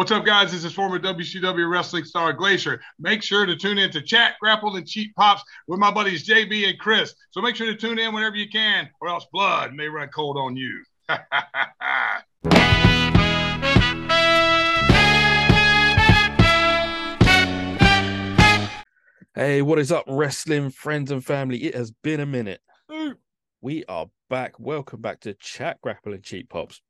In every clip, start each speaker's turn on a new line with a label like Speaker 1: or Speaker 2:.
Speaker 1: What's up, guys? This is former WCW wrestling star Glacier. Make sure to tune in to Chat, Grapple, and Cheap Pops with my buddies JB and Chris. So make sure to tune in whenever you can, or else blood may run cold on you.
Speaker 2: Hey, what is up, wrestling friends and family? It has been a minute. We are back. Welcome back to Chat, Grapple, and Cheap Pops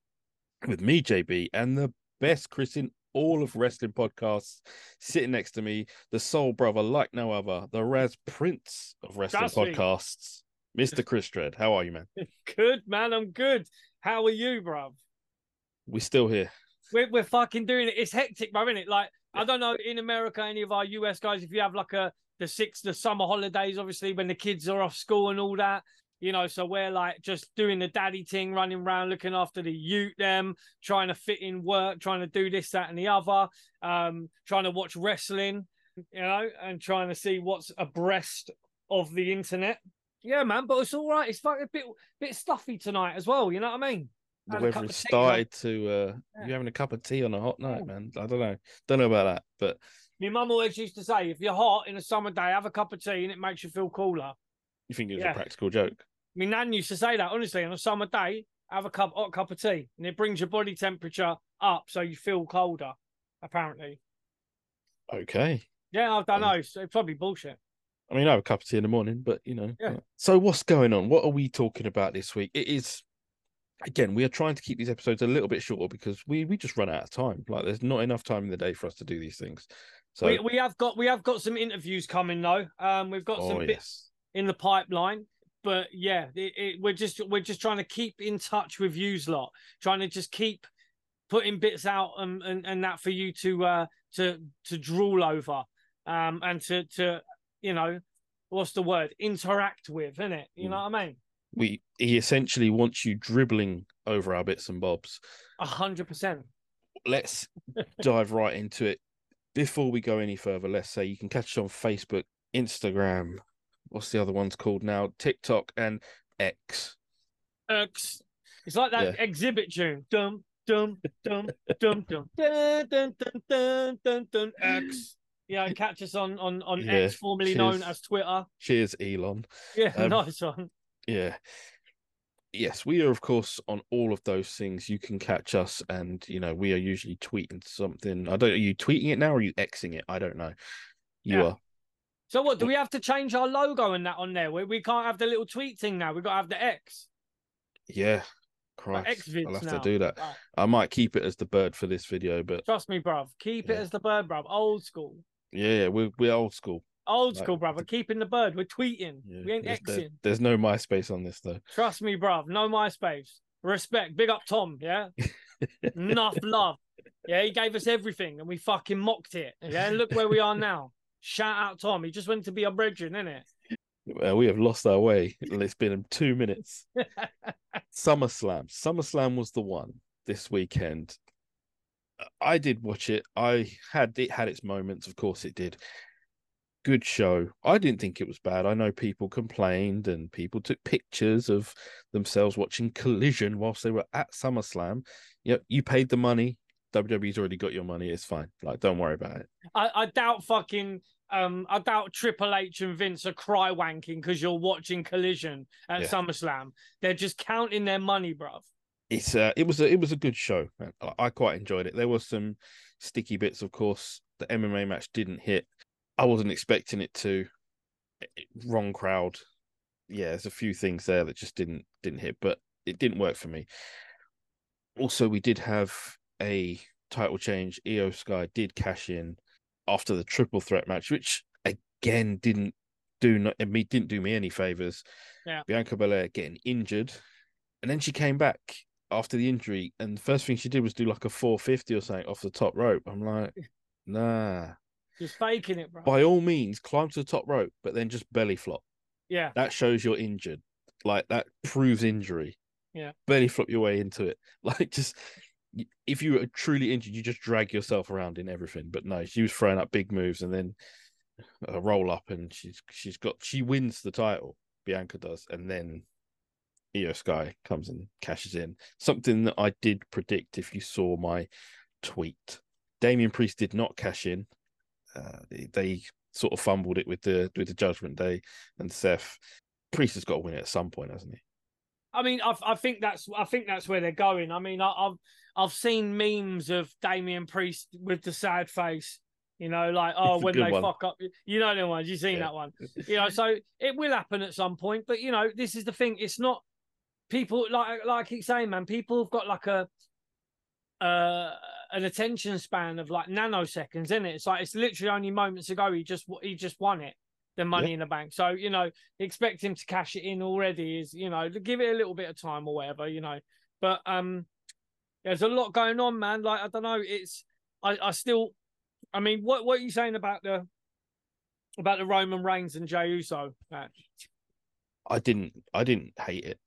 Speaker 2: with me, JB, and the best Chris in all of wrestling podcasts sitting next to me, the soul brother like no other, the Raz Prince of wrestling
Speaker 3: Trust me.
Speaker 2: podcasts, Mr. Chris Dredd. How are you, man?
Speaker 3: Good man, I'm good. How are you, bruv?
Speaker 2: We're still here.
Speaker 3: We're we're fucking doing it. It's hectic, bruv, isn't it? Like I don't know in America, any of our US guys, if you have like a the six the summer holidays, obviously when the kids are off school and all that, you know. So we're like just doing the daddy thing, running around looking after the youth, them trying to fit in work, trying to do this, that, and the other, um, trying to watch wrestling, you know, and trying to see what's abreast of the internet. Yeah, man, but it's all right. It's like a bit bit stuffy tonight as well. You know what I mean?
Speaker 2: The
Speaker 3: Had
Speaker 2: weather has
Speaker 3: of tea,
Speaker 2: started to uh
Speaker 3: Yeah.
Speaker 2: you having a cup of tea on a hot night, man. I don't know. Don't know about that, but
Speaker 3: My mum always used to say, if you're hot in a summer day, have a cup of tea and it makes you feel cooler.
Speaker 2: you think it was
Speaker 3: Yeah.
Speaker 2: a practical joke.
Speaker 3: My nan used to say that, honestly, on a summer day, have a cup hot cup of tea and it brings your body temperature up so you feel colder, apparently.
Speaker 2: Okay.
Speaker 3: Yeah, I don't
Speaker 2: Um,
Speaker 3: know. It's it's probably bullshit.
Speaker 2: I mean, I have a cup of tea in the morning, but you know.
Speaker 3: Yeah.
Speaker 2: So what's going on? What are we talking about this week? It is again, we are trying to keep these episodes a little bit shorter because we we just run out of time. Like there's not enough time in the day for us to do these things. So
Speaker 3: we, we have got we have got some interviews coming though. Um, we've got some
Speaker 2: oh
Speaker 3: bits in the pipeline. But yeah, it, it, we're just we're just trying to keep in touch with yous lot, trying to just keep putting bits out and and, and that for you to uh to to drool over, um, and to to you know what's the word interact with, isn't it? You know what I mean?
Speaker 2: We he essentially wants you dribbling over our bits and bobs.
Speaker 3: A hundred percent.
Speaker 2: Let's dive right into it. Before we go any further, let's say you can catch us on Facebook, Instagram, what's the other ones called now? TikTok and X.
Speaker 3: X. It's like that exhibit tune. Dum dum dum dum dum dun dun dun dun dun dun X. Yeah, and catch us on on on
Speaker 2: Yeah,
Speaker 3: X, formerly known as Twitter.
Speaker 2: Cheers, Elon.
Speaker 3: Yeah,
Speaker 2: Um,
Speaker 3: nice one.
Speaker 2: Yeah. Yes, we are, of course, on all of those things. You can catch us, and you know we are usually tweeting something. I don't. Are you tweeting it now, or are you xing it? I don't know. You
Speaker 3: Yeah.
Speaker 2: are.
Speaker 3: So what? Do we have to change our logo and that on there? We we can't have the little tweet thing now. We've got to have the X.
Speaker 2: Yeah.
Speaker 3: Like
Speaker 2: Christ,
Speaker 3: Xvids
Speaker 2: I'll have
Speaker 3: now.
Speaker 2: to do that.
Speaker 3: Right.
Speaker 2: I might keep it as the bird for this video, but
Speaker 3: Trust me, bruv. Keep it as the bird, bruv. Old school.
Speaker 2: yeah, we're we're old school.
Speaker 3: Old
Speaker 2: Like,
Speaker 3: school, bruv. We're keeping the bird. We're tweeting.
Speaker 2: Yeah.
Speaker 3: We ain't
Speaker 2: there's, there- there's no MySpace on this though.
Speaker 3: Trust me, bruv. No MySpace. Respect. Big up Tom, yeah? Enough love. Yeah, he gave us everything and we fucking mocked it. Yeah, and look where we are now. Shout out Tom. He just went to be a brethren, innit?
Speaker 2: Well, we have lost our way. And it's been two minutes. SummerSlam. SummerSlam was the one this weekend. I did watch it. I had it had its moments, of course it did. Good show. I didn't think it was bad. I know people complained and people took pictures of themselves watching Collision whilst they were at SummerSlam. Yep, you paid the money. WWE's already got your money. It's fine. Like, don't worry about it.
Speaker 3: I, I doubt fucking um I doubt Triple H and Vince are cry wanking because you're watching Collision at
Speaker 2: Yeah.
Speaker 3: SummerSlam. They're just counting their money, bruv.
Speaker 2: it's uh, it was a it was a good show. man. I- I quite enjoyed it. There was some sticky bits, of course. The MMA match didn't hit. I wasn't expecting it to. Wrong crowd. Yeah, there's a few things there that just didn't didn't hit, but it didn't work for me. Also, we did have a title change. Iyo Sky did cash in after the triple threat match, which again didn't do not me didn't do me any favors.
Speaker 3: Yeah.
Speaker 2: Bianca Belair getting injured, and then she came back after the injury, and the first thing she did was do like a 450 or something off the top rope. I'm like, nah.
Speaker 3: Just faking it, bro.
Speaker 2: By all means, climb to the top rope, but then just belly flop.
Speaker 3: Yeah.
Speaker 2: That shows you're injured. Like that proves injury.
Speaker 3: Yeah.
Speaker 2: Belly flop your way into it. Like just if you were truly injured, you just drag yourself around in everything. But no, she was throwing up big moves and then a roll up, and she's she's got she wins the title. Bianca does, and then Iyo Sky comes and cashes in. Something that I did predict if you saw my tweet. Damien Priest did not cash in. Uh, they, they sort of fumbled it with the with the Judgment Day and Seth. Priest has got to win it at some point, hasn't he?
Speaker 3: I mean, I, I think that's I think that's where they're going. I mean, I, I've I've seen memes of Damien Priest with the sad face. You know, like oh, when they
Speaker 2: one.
Speaker 3: fuck up. You know the ones. You've seen
Speaker 2: Yeah.
Speaker 3: that one. You know, so it will happen at some point. But you know, this is the thing. It's not people like like I keep saying, man. People have got like a uh an attention span of like nanoseconds, isn't it? It's like it's literally only moments ago he just he just won it, the money in the bank. So you know, expect him to cash it in already. Is you know, give it a little bit of time or whatever, you know. But um, there's a lot going on, man. Like I don't know, it's I I still, I mean, what what are you saying about the about the Roman Reigns and Jey Uso match?
Speaker 2: I didn't I didn't hate it.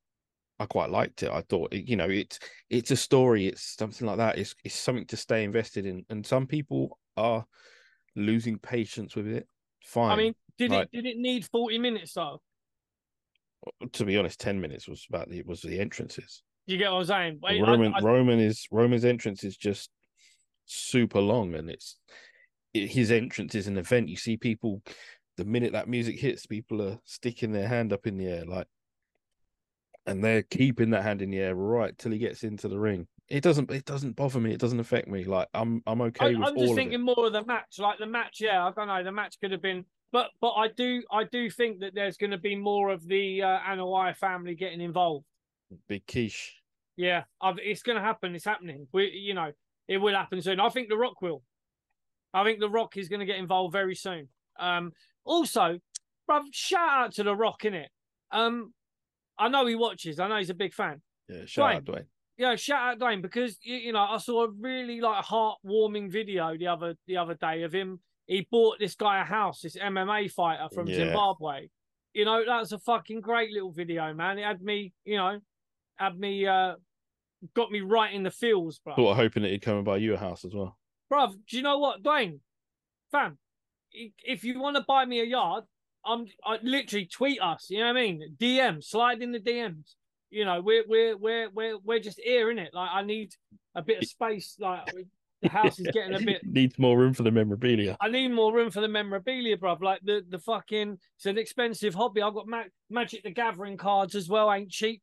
Speaker 2: I quite liked it. I thought you know it's it's a story. It's something like that. It's it's something to stay invested in. And some people are losing patience with it. Fine.
Speaker 3: I mean, did
Speaker 2: Right.
Speaker 3: it did it need 40 minutes though?
Speaker 2: to be honest, ten minutes was about the was the entrances.
Speaker 3: You get what I'm saying? I- I-
Speaker 2: Roman
Speaker 3: I-
Speaker 2: Roman is Roman's entrance is just super long, and it's it, his entrance is an event. You see people the minute that music hits, people are sticking their hand up in the air, like, and they're keeping that hand in the air right till he gets into the ring. It doesn't it doesn't bother me. It doesn't affect me. Like I'm I'm okay
Speaker 3: I,
Speaker 2: with
Speaker 3: I'm just
Speaker 2: of
Speaker 3: thinking more of the match. Like the match, yeah, I don't know. The match could have been, but but I do I do think that there's going to be more of the uh, Anoa'i family getting involved.
Speaker 2: Big quiche.
Speaker 3: Yeah, I've, it's going to happen. It's happening. We, you know, it will happen soon. I think The Rock will. I think The Rock is going to get involved very soon. Um, also, bruv, shout out to The Rock in it. Um, I know he watches. I know he's a big fan.
Speaker 2: Yeah, shout
Speaker 3: Dwayne.
Speaker 2: out Dwayne.
Speaker 3: Yeah, shout out Dwayne because you, you know I saw a really like heartwarming video the other the other day of him. He bought this guy a house, this MMA fighter from
Speaker 2: Yeah.
Speaker 3: Zimbabwe. You know that's a fucking great little video, man. It had me, you know, had me, uh got me right in the feels, bro.
Speaker 2: Sort of hoping that he'd come and buy you a house as well.
Speaker 3: Bruv, do you know what, Dwayne? Fam, if you want to buy me a yard, I'm I literally tweet us. You know what I mean? DM, slide in the DMs. You know, we're we're we're we're we're just here in it. Like I need a bit of space. Like the house is getting a bit.
Speaker 2: needs more room for the memorabilia.
Speaker 3: I need more room for the memorabilia, bruv. Like the the fucking it's an expensive hobby. I've got Ma- Magic the Gathering cards as well. Ain't cheap.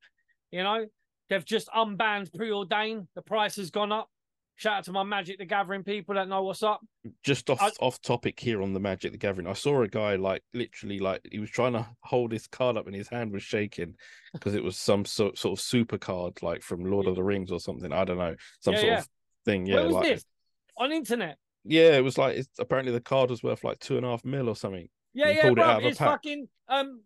Speaker 3: You know, they've just unbanned preordain. The price has gone up. Shout out to my Magic the Gathering people that know what's up.
Speaker 2: just off
Speaker 3: I-
Speaker 2: off topic here on the Magic the Gathering. I saw a guy like literally like he was trying to hold his card up and his hand was shaking because it was some sort sort of super card like from Lord of the Rings or something. I don't know some
Speaker 3: Yeah,
Speaker 2: sort
Speaker 3: yeah.
Speaker 2: of thing. Yeah,
Speaker 3: Where was
Speaker 2: like
Speaker 3: this? On internet.
Speaker 2: yeah, it was like it's, apparently the card was worth like two and a half mil or something.
Speaker 3: Yeah, yeah,
Speaker 2: it
Speaker 3: bro.
Speaker 2: a
Speaker 3: It's fucking um,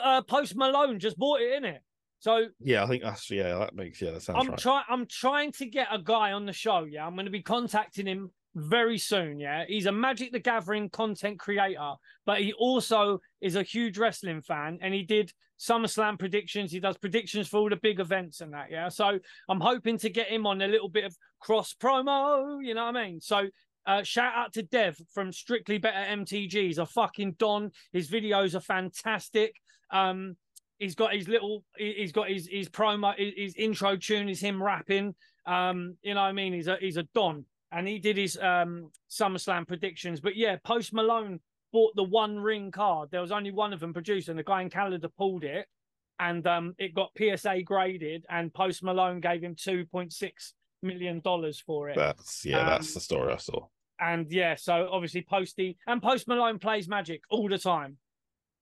Speaker 3: uh, Post Malone just bought it in it. So
Speaker 2: Yeah, I think that's yeah, that makes yeah, that sounds
Speaker 3: I'm
Speaker 2: right.
Speaker 3: trying. I'm trying to get a guy on the show. Yeah, I'm going to be contacting him very soon. Yeah, he's a Magic the Gathering content creator, but he also is a huge wrestling fan, and he did SummerSlam predictions. He does predictions for all the big events and that. Yeah, so I'm hoping to get him on a little bit of cross promo. You know what I mean? So. Uh, shout out to Dev from Strictly Better MTG. He's a fucking don. His videos are fantastic. Um, he's got his little he- he's got his his promo his, intro tune is him rapping. Um you know what i mean? He's a he's a don. And he did his um SummerSlam predictions. But yeah post malone bought the one ring card. There was only one of them produced and the guy in canada pulled it. And um it got psa graded and post malone gave him 2.6 million dollars for it.
Speaker 2: That's yeah, that's
Speaker 3: Um,
Speaker 2: the story I saw.
Speaker 3: and yeah, so obviously Posty and Post Malone plays Magic all the time.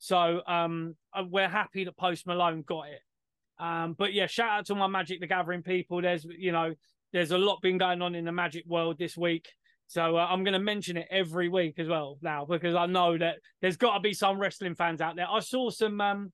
Speaker 3: So um uh, we're happy that Post Malone got it. Um but yeah, shout out to my Magic the Gathering people. There's you know, there's a lot been going on in the Magic world this week. So uh, I'm going to mention it every week as well now because I know that there's got to be some wrestling fans out there. I saw some um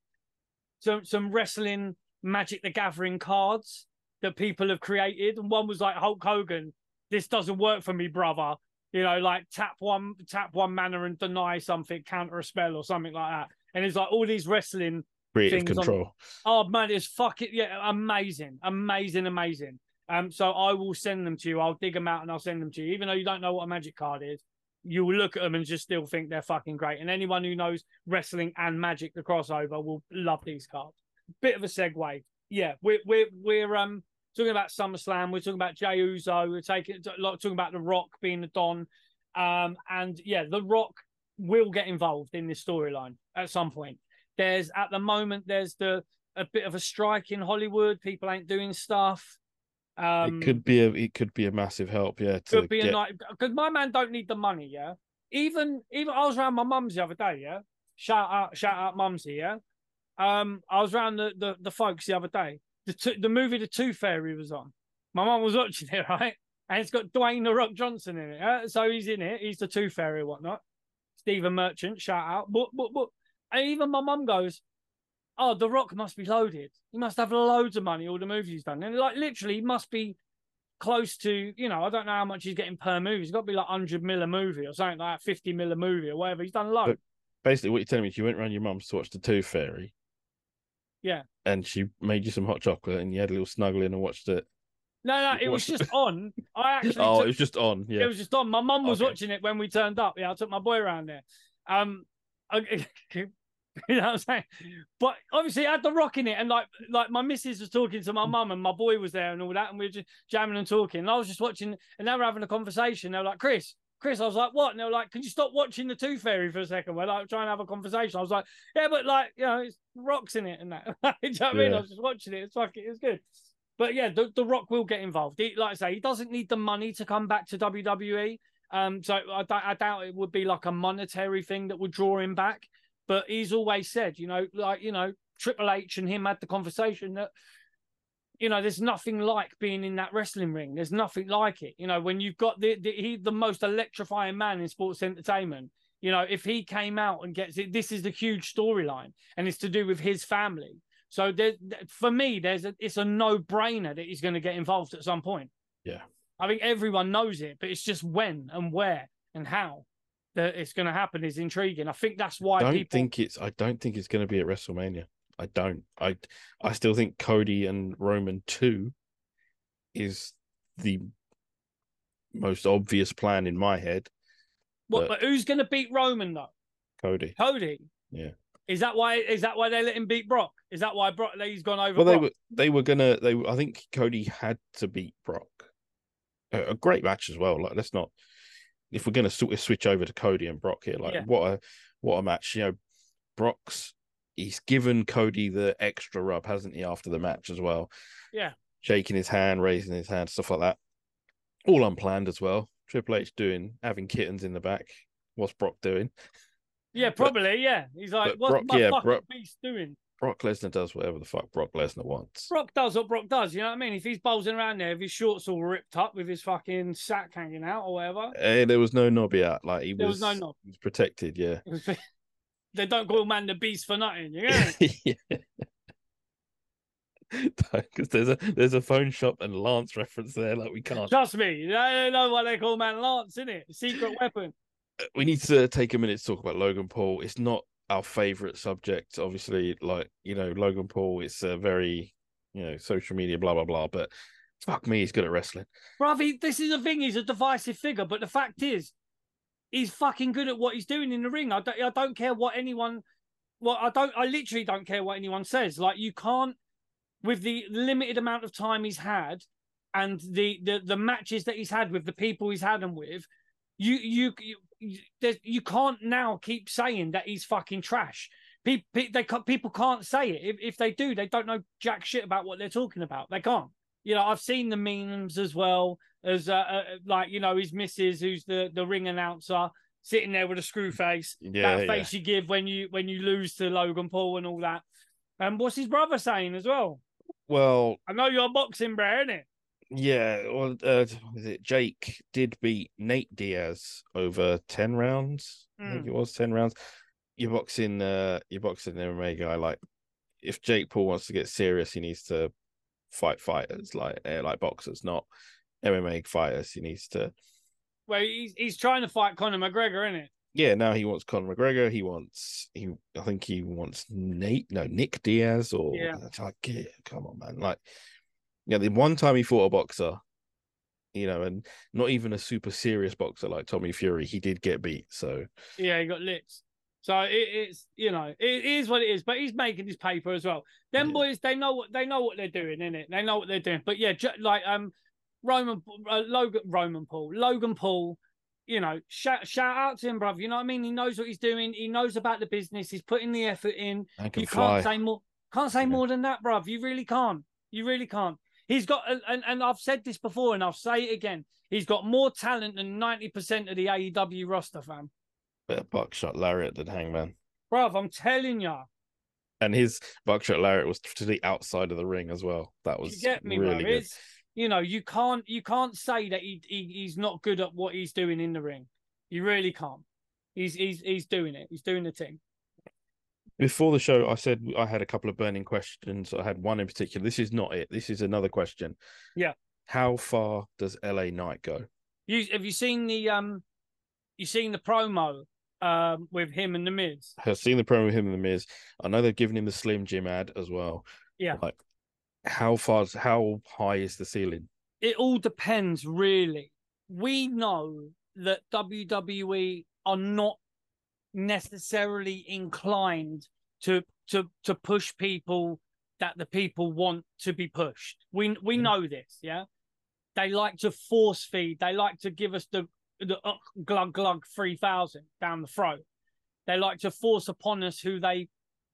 Speaker 3: some some wrestling Magic the Gathering cards that people have created and one was like Hulk Hogan, this doesn't work for me, brother you know, like tap one tap one manner and deny something, counter a spell or something like that. And it's like all these wrestling.
Speaker 2: Creative
Speaker 3: things on-
Speaker 2: control.
Speaker 3: Oh man, it's fucking yeah, amazing, amazing, amazing. Um, so I will send them to you. I'll dig them out and I'll send them to you, even though you don't know what a magic card is. You will look at them and just still think they're fucking great. And anyone who knows wrestling and magic, the crossover, will love these cards. Bit of a segue. Yeah, we're we're we're um talking about SummerSlam. We're talking about Jey Uso. We're taking like talking about The Rock being the Don. Um, and yeah, The Rock will get involved in this storyline at some point. There's at the moment there's the a bit of a strike in Hollywood. People ain't doing stuff. Um,
Speaker 2: it could be a it could be a massive help. Yeah, to
Speaker 3: could be
Speaker 2: get...
Speaker 3: a night because my man don't need the money. Yeah, even even I was around my mum's the other day. Yeah, shout out shout out mumsy. Yeah, um, I was around the the, the folks the other day. The the movie The Tooth Fairy was on. My mum was watching it right, and it's got Dwayne the Rock Johnson in it. Yeah? So he's in it. He's the Tooth Fairy, whatnot. Stephen Merchant, shout out. But but but, and even my mum goes, "Oh, The Rock must be loaded. He must have loads of money. All the movies he's done, and like literally, he must be." Close to, you know, I don't know how much he's getting per movie. He's got to be like 100 mil a movie or something like that, 50 mil a movie or whatever. He's done a lot.
Speaker 2: But basically, what you're telling me is you went around your mum's to watch The Tooth Fairy.
Speaker 3: Yeah.
Speaker 2: And she made you some hot chocolate and you had a little snuggle in and watched it.
Speaker 3: No, no, it was just on. I actually.
Speaker 2: oh,
Speaker 3: took,
Speaker 2: it was just on. Yeah.
Speaker 3: It was just on. My mum was
Speaker 2: Okay.
Speaker 3: watching it when we turned up. Yeah, I took my boy around there. Um, I, you know what I'm saying? But obviously, it had the rock in it, and like, like my missus was talking to my mum, and my boy was there, and all that, and we were just jamming and talking. And I was just watching, and they were having a conversation. They were like, "Chris, Chris," I was like, "What?" And they were like, "Can you stop watching the Tooth Fairy for a second? We're like trying to have a conversation." I was like, "Yeah, but like, you know, it's rocks in it and that." You know what I mean? I was just watching it. It's like it was good. But yeah, the, the Rock will get involved. He, like I say, he doesn't need the money to come back to WWE. Um, so I, I doubt it would be like a monetary thing that would draw him back. But he's always said, you know, like you know, Triple H and him had the conversation that, you know, there's nothing like being in that wrestling ring. There's nothing like it. You know, when you've got the, the he the most electrifying man in sports entertainment. You know, if he came out and gets it, this is the huge storyline, and it's to do with his family. So there, for me, there's a, it's a no brainer that he's going to get involved at some point.
Speaker 2: Yeah.
Speaker 3: I think everyone knows it, but it's just when and where and how that it's going to happen is intriguing. I think that's why
Speaker 2: I don't
Speaker 3: people
Speaker 2: think it's I don't think it's going to be at WrestleMania. I don't. I I still think Cody and Roman 2 is the most obvious plan in my head.
Speaker 3: What,
Speaker 2: but-
Speaker 3: but who's going to beat Roman though?
Speaker 2: Cody.
Speaker 3: Cody.
Speaker 2: Yeah.
Speaker 3: Is that why? Is that why they let him beat Brock? Is that why Brock he's gone over?
Speaker 2: Well, they
Speaker 3: Brock?
Speaker 2: were they were gonna they I think Cody had to beat Brock. A, a great match as well. Like let's not if we're gonna sort of switch over to Cody and Brock here, like
Speaker 3: Yeah.
Speaker 2: what a what a match. You know, Brock's he's given Cody the extra rub, hasn't he, after the match as well?
Speaker 3: Yeah.
Speaker 2: Shaking his hand, raising his hand, stuff like that. All unplanned as well. Triple H doing having kittens in the back. What's Brock doing?
Speaker 3: Yeah, probably. yeah, he's like,
Speaker 2: but
Speaker 3: what's
Speaker 2: Brock-
Speaker 3: my
Speaker 2: yeah,
Speaker 3: fucking
Speaker 2: Brock-
Speaker 3: beast doing?
Speaker 2: Brock Lesnar does whatever the fuck Brock Lesnar wants.
Speaker 3: Brock does what Brock does. You know what I mean? If he's bowling around there, if his shorts all ripped up with his fucking sack hanging out or whatever,
Speaker 2: Hey, there was no knobby out. Like he
Speaker 3: there
Speaker 2: was,
Speaker 3: was no knob.
Speaker 2: he was protected. Yeah.
Speaker 3: Was- they don't call man the beast for nothing. You know?
Speaker 2: yeah. Because there's a there's a phone shop and Lance reference there. Like we can't.
Speaker 3: Trust me, they don't know what they call man Lance, in it? Secret weapon.
Speaker 2: Uh, we need to take a minute to talk about Logan Paul. It's not our favorite subject, obviously. Like you know, Logan Paul. It's a very you know social media blah blah blah. But fuck me, he's good at wrestling.
Speaker 3: He, this is the thing. He's a divisive figure, but the fact is, he's fucking good at what he's doing in the ring. I don't, I don't care what anyone. Well, I don't. I literally don't care what anyone says. Like you can't, with the limited amount of time he's had, and the the the matches that he's had with the people he's had them with, you you you you, can't now keep saying that he's fucking trash. People they can't, people can't say it. If if they do, they don't know jack shit about what they're talking about. They can't you know, I've seen the memes as well as uh, uh, like you know his missus, who's the the ring announcer, sitting there with a screw face,
Speaker 2: Yeah,
Speaker 3: that
Speaker 2: yeah.
Speaker 3: face you give when you when you lose to Logan Paul and all that. And what's his brother saying as well?
Speaker 2: Well,
Speaker 3: I know you're boxing, bro, innit?
Speaker 2: Yeah. Well, uh, was it Jake did beat Nate Diaz over ten rounds? I think
Speaker 3: Mm.
Speaker 2: it was ten rounds. You're boxing, uh, you're boxing an MMA guy. Like, if Jake Paul wants to get serious, he needs to fight fighters like uh, like boxers, not MMA fighters. He needs to.
Speaker 3: Well, he's he's trying to fight Conor McGregor, isn't it?
Speaker 2: Yeah, now he wants Conor McGregor. He wants he. I think he wants Nate. No, Nick Diaz. Or
Speaker 3: Yeah.
Speaker 2: it's like, yeah, come on, man. Like, yeah, the one time he fought a boxer, you know, and not even a super serious boxer like Tommy Fury, he did get beat. So
Speaker 3: Yeah, he got licked. So it, it's you know it is what it is. But he's making his paper as well. Them
Speaker 2: Yeah.
Speaker 3: boys, they know what they know what they're doing, in it. They know what they're doing. But yeah, like um, Roman uh, Logan Roman Paul Logan Paul. You know, shout shout out to him, bruv. You know what I mean? He knows what he's doing. He knows about the business. He's putting the effort in.
Speaker 2: Can
Speaker 3: You
Speaker 2: fly.
Speaker 3: can't say more. Can't say
Speaker 2: Yeah.
Speaker 3: more than that, bruv. You really can't. You really can't. He's got, and, and I've said this before, and I'll say it again. He's got more talent than ninety percent of the AEW roster, fam.
Speaker 2: Better buckshot lariat than Hangman.
Speaker 3: Bruv, I'm telling ya.
Speaker 2: And his buckshot lariat was to the outside of the ring as well. That was
Speaker 3: You get me,
Speaker 2: really
Speaker 3: bro.
Speaker 2: good.
Speaker 3: It's you know, you can't you can't say that he, he he's not good at what he's doing in the ring. You really can't. He's he's he's doing it. He's doing the thing.
Speaker 2: Before the show, I said I had a couple of burning questions. I had one in particular. This is not it. This is another question.
Speaker 3: Yeah.
Speaker 2: How far does LA Knight go?
Speaker 3: You have you seen the um you seen the promo um with him and the Miz?
Speaker 2: I've seen the promo with him and the Miz. I know they've given him the Slim Jim ad as well.
Speaker 3: Yeah.
Speaker 2: Like, how far? How high is the ceiling?
Speaker 3: it all depends really we know that wwe are not necessarily inclined to to to push people that the people want to be pushed. We we
Speaker 2: Yeah.
Speaker 3: know this yeah? They like to force feed. They like to give us the the uh, glug glug 3000 down the throat. They like to force upon us who they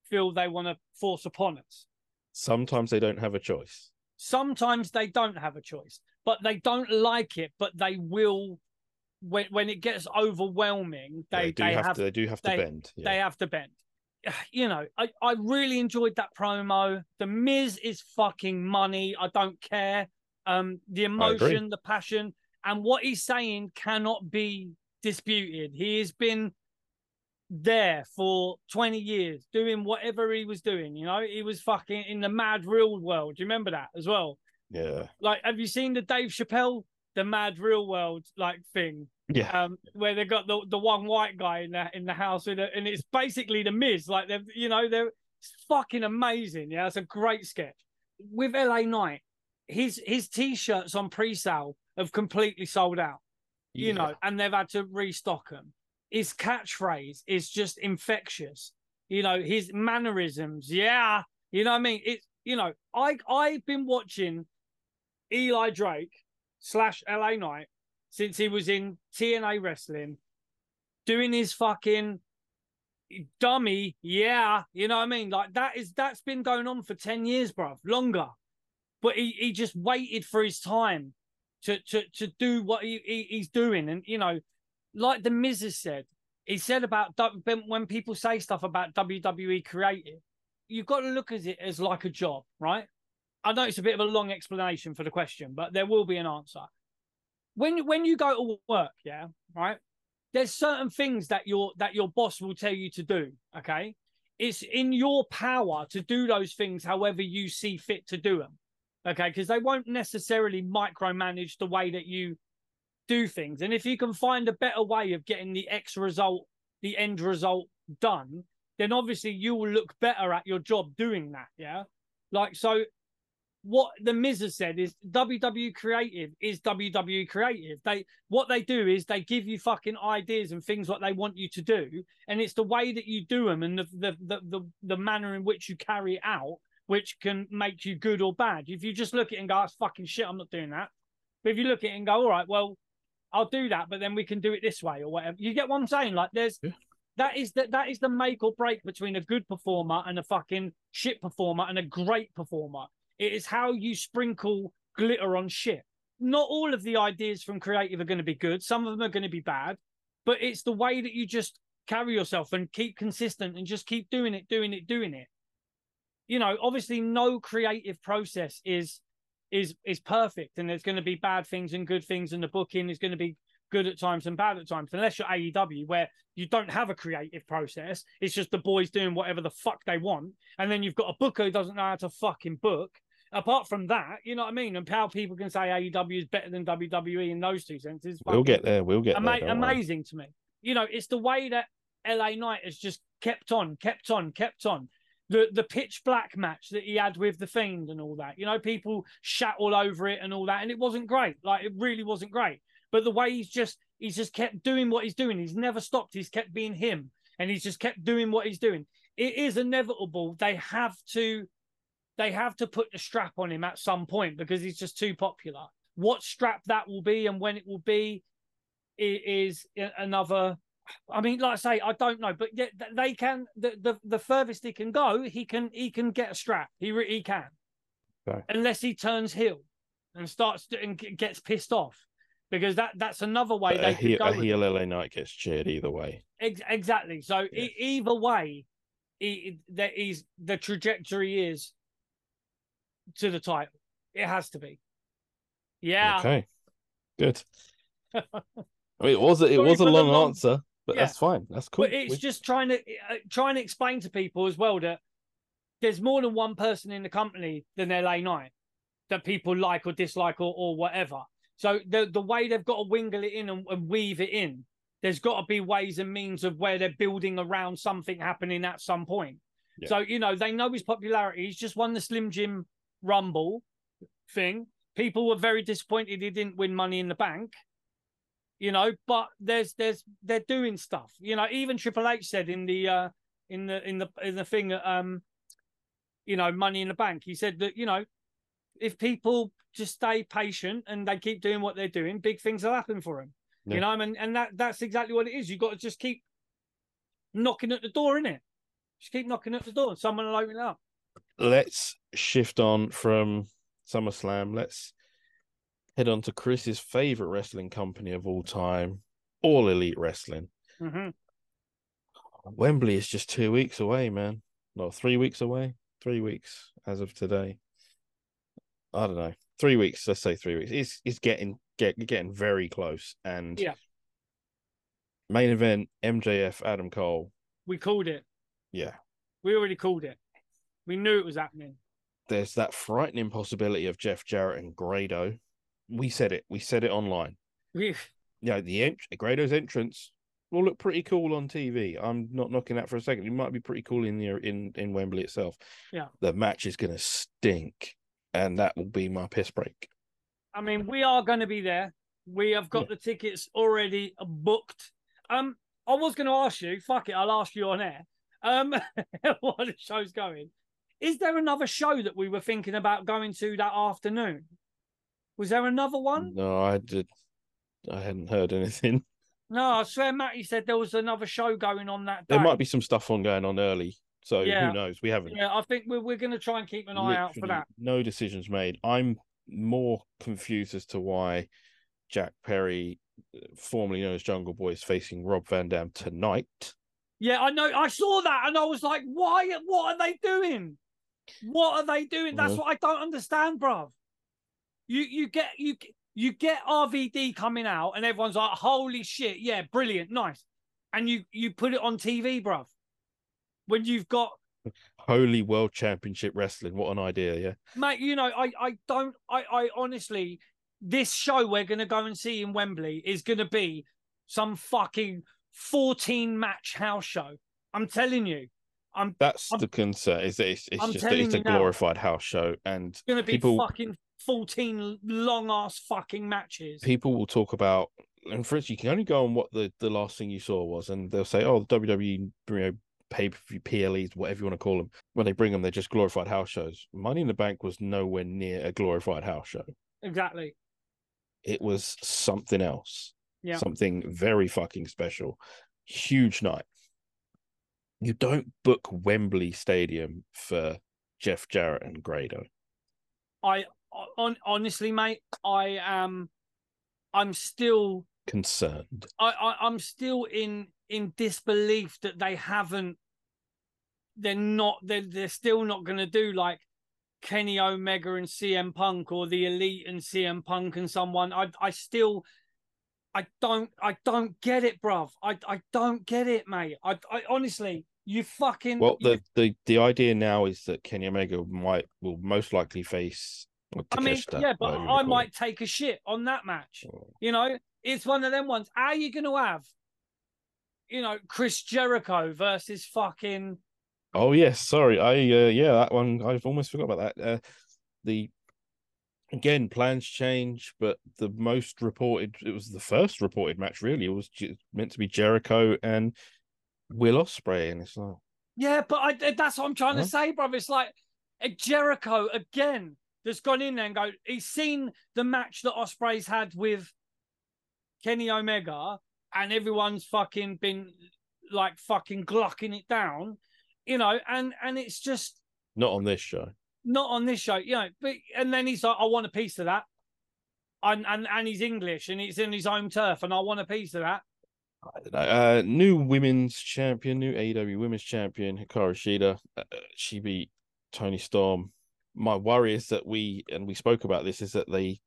Speaker 3: feel they want to force upon us.
Speaker 2: Sometimes they don't have a choice.
Speaker 3: sometimes they don't have a choice but they don't like it but they will when when it gets overwhelming they
Speaker 2: they do
Speaker 3: they
Speaker 2: have,
Speaker 3: have
Speaker 2: to. They do have to
Speaker 3: they-
Speaker 2: bend. Yeah.
Speaker 3: they have to bend you know I, I really enjoyed that promo the miz is fucking money i don't care um the emotion the passion and what he's saying cannot be disputed he has been there for 20 years doing whatever he was doing you know he was fucking in the mad real world do you remember that as well
Speaker 2: yeah.
Speaker 3: like have you seen the Dave Chappelle the mad real world like thing.
Speaker 2: Yeah.
Speaker 3: um where they got the the one white guy in the in the house with it and it's basically the Miz. Like they're you know they're it's fucking amazing. Yeah it's a great sketch. With LA Knight his his t-shirts on pre-sale have completely sold out you know and they've had to restock them his catchphrase is just infectious. You know his mannerisms yeah. You know what I mean? It's you know I I've been watching Eli Drake slash LA Knight since he was in TNA wrestling, doing his fucking dummy, yeah, you know what I mean? Like that is that's been going on for 10 years, bruv, longer. But he, he just waited for his time to to to do what he, he he's doing. And you know, like the Miz has said, he said about when people say stuff about WWE creative, you've got to look at it as like a job, right? I know it's a bit of a long explanation for the question, but there will be an answer. When when you go to work, yeah, right? There's certain things that your that your boss will tell you to do. Okay, it's in your power to do those things however you see fit to do them. Okay, because they won't necessarily micromanage the way that you do things, and if you can find a better way of getting the X result, the end result done, then obviously you will look better at your job doing that. Yeah, like so what the Miz has said is WWE creative is WWE creative. They what they do is they give you fucking ideas and things what they want you to do, and it's the way that you do them and the the the the, the manner in which you carry it out which can make you good or bad. If you just look at it and go, "That's fucking shit," I'm not doing that. But if you look at it and go, "All right, well, I'll do that," but then we can do it this way or whatever. You get what I'm saying? Like, there's
Speaker 2: Yeah.
Speaker 3: that is that that is the make or break between a good performer and a fucking shit performer and a great performer. It is how you sprinkle glitter on shit. Not all of the ideas from creative are going to be good. Some of them are going to be bad, but it's the way that you just carry yourself and keep consistent and just keep doing it, doing it, doing it. You know, obviously, no creative process is is is perfect, and there's going to be bad things and good things, and the booking is going to be good at times and bad at times. Unless you're AEW, where you don't have a creative process, it's just the boys doing whatever the fuck they want, and then you've got a booker who doesn't know how to fucking book. Apart from that, you know what I mean, and how people can say AEW is better than WWE in those two senses.
Speaker 2: We'll get there. We'll get
Speaker 3: Ama-
Speaker 2: there. worry.
Speaker 3: amazing to me. You know, it's the way that LA Knight has just kept on, kept on, kept on. The the pitch black match that he had with the Fiend and all that. You know, people shat all over it and all that, and it wasn't great. Like it really wasn't great. But the way he's just he's just kept doing what he's doing. He's never stopped. He's kept being him. and he's just kept doing what he's doing. It is inevitable. They have to, they have to put the strap on him at some point because he's just too popular. What strap that will be and when it will be, is another. I mean, like I say, I don't know, but they can. The, the the furthest he can go, he can he can get a strap. He he can, okay. unless he turns heel and starts and gets pissed off because that that's another way but they a,
Speaker 2: he,
Speaker 3: go. A
Speaker 2: heel LA Knight gets cheered either way.
Speaker 3: Ex- exactly. So yes. e- either way, he, that is the trajectory is to the title. It has to be. Yeah.
Speaker 2: Okay. Good. I mean, it was a, it was a long, long, answer, but yeah. that's fine. That's cool.
Speaker 3: But it's we... just trying to uh, trying to explain to people as well that there's more than one person in the company than LA Knight that people like or dislike or, or whatever. So the the way they've got to wingle it in and, and weave it in, there's got to be ways and means of where they're building around something happening at some point. Yeah. So you know they know his popularity. He's just won the Slim Jim Rumble thing. People were very disappointed he didn't win Money in the Bank. You know, but there's there's they're doing stuff. You know, even Triple H said in the uh in the in the in the thing um you know Money in the Bank. He said that you know if people just stay patient and they keep doing what they're doing, big things will happen for them. Yeah. You know, I mean, and that that's exactly what it is. You've got to just keep knocking at the door, innit? Just keep knocking at the door and someone will open it up.
Speaker 2: Let's shift on from SummerSlam. Let's head on to Chris's favorite wrestling company of all time, All Elite Wrestling.
Speaker 3: Mm-hmm.
Speaker 2: Wembley is just two weeks away, man. No, three weeks away. Three weeks as of today. I don't know, three weeks. Let's say three weeks. It's it's getting get getting very close. And
Speaker 3: yeah,
Speaker 2: main event MJF Adam Cole.
Speaker 3: We called it.
Speaker 2: Yeah,
Speaker 3: we already called it. We knew it was happening.
Speaker 2: There's that frightening possibility of Jeff Jarrett and Grado. We said it. We said it online.
Speaker 3: We,
Speaker 2: yeah, the ent- Grado's entrance will look pretty cool on TV. I'm not knocking that for a second. It might be pretty cool in the in in Wembley itself.
Speaker 3: Yeah,
Speaker 2: the match is gonna stink and that will be my piss break.
Speaker 3: I mean, we are going to be there. We have got yeah. the tickets already booked. Um, I was going to ask you. Fuck it, I'll ask you on air. Um, while the show's going, is there another show that we were thinking about going to that afternoon? Was there another one?
Speaker 2: No, I did. I hadn't heard anything.
Speaker 3: No, I swear Matty said there was another show going on that day.
Speaker 2: There might be some stuff on going on early. So yeah. who knows? We haven't.
Speaker 3: Yeah, I think we're, we're going to try and keep an eye out for that.
Speaker 2: No decisions made. I'm more confused as to why Jack Perry, uh, formerly known as Jungle Boy, is facing Rob Van Dam tonight.
Speaker 3: Yeah, I know. I saw that and I was like, why? What are they doing? What are they doing? That's what I don't understand, bruv. You you get you you get RVD coming out and everyone's like, holy shit, yeah, brilliant, nice. And you you put it on TV, bruv when you've got
Speaker 2: holy world championship wrestling what an idea yeah
Speaker 3: mate you know i i don't i i honestly this show we're going to go and see in wembley is going to be some fucking 14 match house show i'm telling you i'm
Speaker 2: that's
Speaker 3: I'm,
Speaker 2: the concern is that it's, it's just it's a glorified now, house show and it's
Speaker 3: going to be people, fucking 14 long ass fucking matches
Speaker 2: people will talk about and for instance, you can only go on what the, the last thing you saw was, and they'll say, "Oh, the WWE you know, pay per view PLEs, whatever you want to call them. When they bring them, they're just glorified house shows. Money in the Bank was nowhere near a glorified house show.
Speaker 3: Exactly.
Speaker 2: It was something else.
Speaker 3: Yeah.
Speaker 2: Something very fucking special. Huge night. You don't book Wembley Stadium for Jeff Jarrett and Grado.
Speaker 3: I on honestly, mate, I am. I'm still
Speaker 2: concerned.
Speaker 3: I, I I'm still in in disbelief that they haven't they're not they're, they're still not going to do like Kenny Omega and CM Punk or the Elite and CM Punk and someone I I still I don't I don't get it bruv I I don't get it mate I I honestly you fucking
Speaker 2: well
Speaker 3: the
Speaker 2: the the idea now is that Kenny Omega might will most likely face
Speaker 3: I mean, yeah, but I might it. take a shit on that match. Oh. You know, it's one of them ones. How are you going to have you know, Chris Jericho versus fucking.
Speaker 2: Oh yes, sorry. I uh, yeah, that one I've almost forgot about that. Uh, the again plans change, but the most reported it was the first reported match really. It was meant to be Jericho and Will Ospreay, and it's like
Speaker 3: Yeah, but I, that's what I'm trying
Speaker 2: Huh?
Speaker 3: to say, brother. It's like a Jericho again that's gone in there and go. He's seen the match that Ospreay's had with Kenny Omega, and everyone's fucking been like fucking glucking it down, you know. And and it's just
Speaker 2: not on this show.
Speaker 3: not on this show, you know. But and then he's like, I want a piece of that. And, and and he's English and he's in his home turf, and I want a piece of that.
Speaker 2: I don't know. Uh, new women's champion, new AEW women's champion, Hikaru Shida. Uh, she beat Toni Storm. My worry is that we, and we spoke about this, is that they,